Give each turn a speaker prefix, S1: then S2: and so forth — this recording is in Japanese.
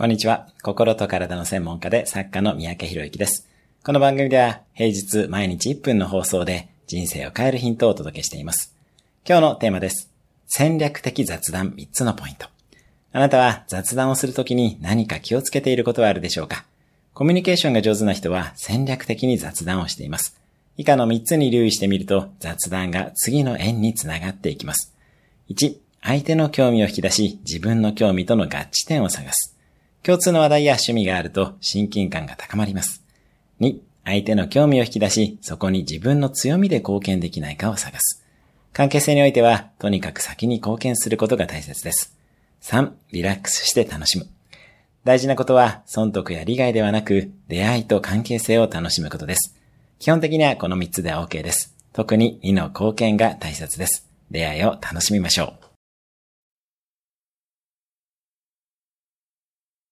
S1: こんにちは。心と体の専門家で作家の三宅博之です。この番組では平日毎日1分の放送で人生を変えるヒントをお届けしています。今日のテーマです。戦略的雑談3つのポイント。あなたは雑談をするときに何か気をつけていることはあるでしょうか？コミュニケーションが上手な人は戦略的に雑談をしています。以下の3つに留意してみると雑談が次の縁につながっていきます。1、相手の興味を引き出し自分の興味との合致点を探す。共通の話題や趣味があると親近感が高まります。2、相手の興味を引き出し、そこに自分の強みで貢献できないかを探す。関係性においては、とにかく先に貢献することが大切です。3、リラックスして楽しむ。大事なことは、損得や利害ではなく、出会いと関係性を楽しむことです。基本的にはこの3つで OK です。特に2の貢献が大切です。出会いを楽しみましょう。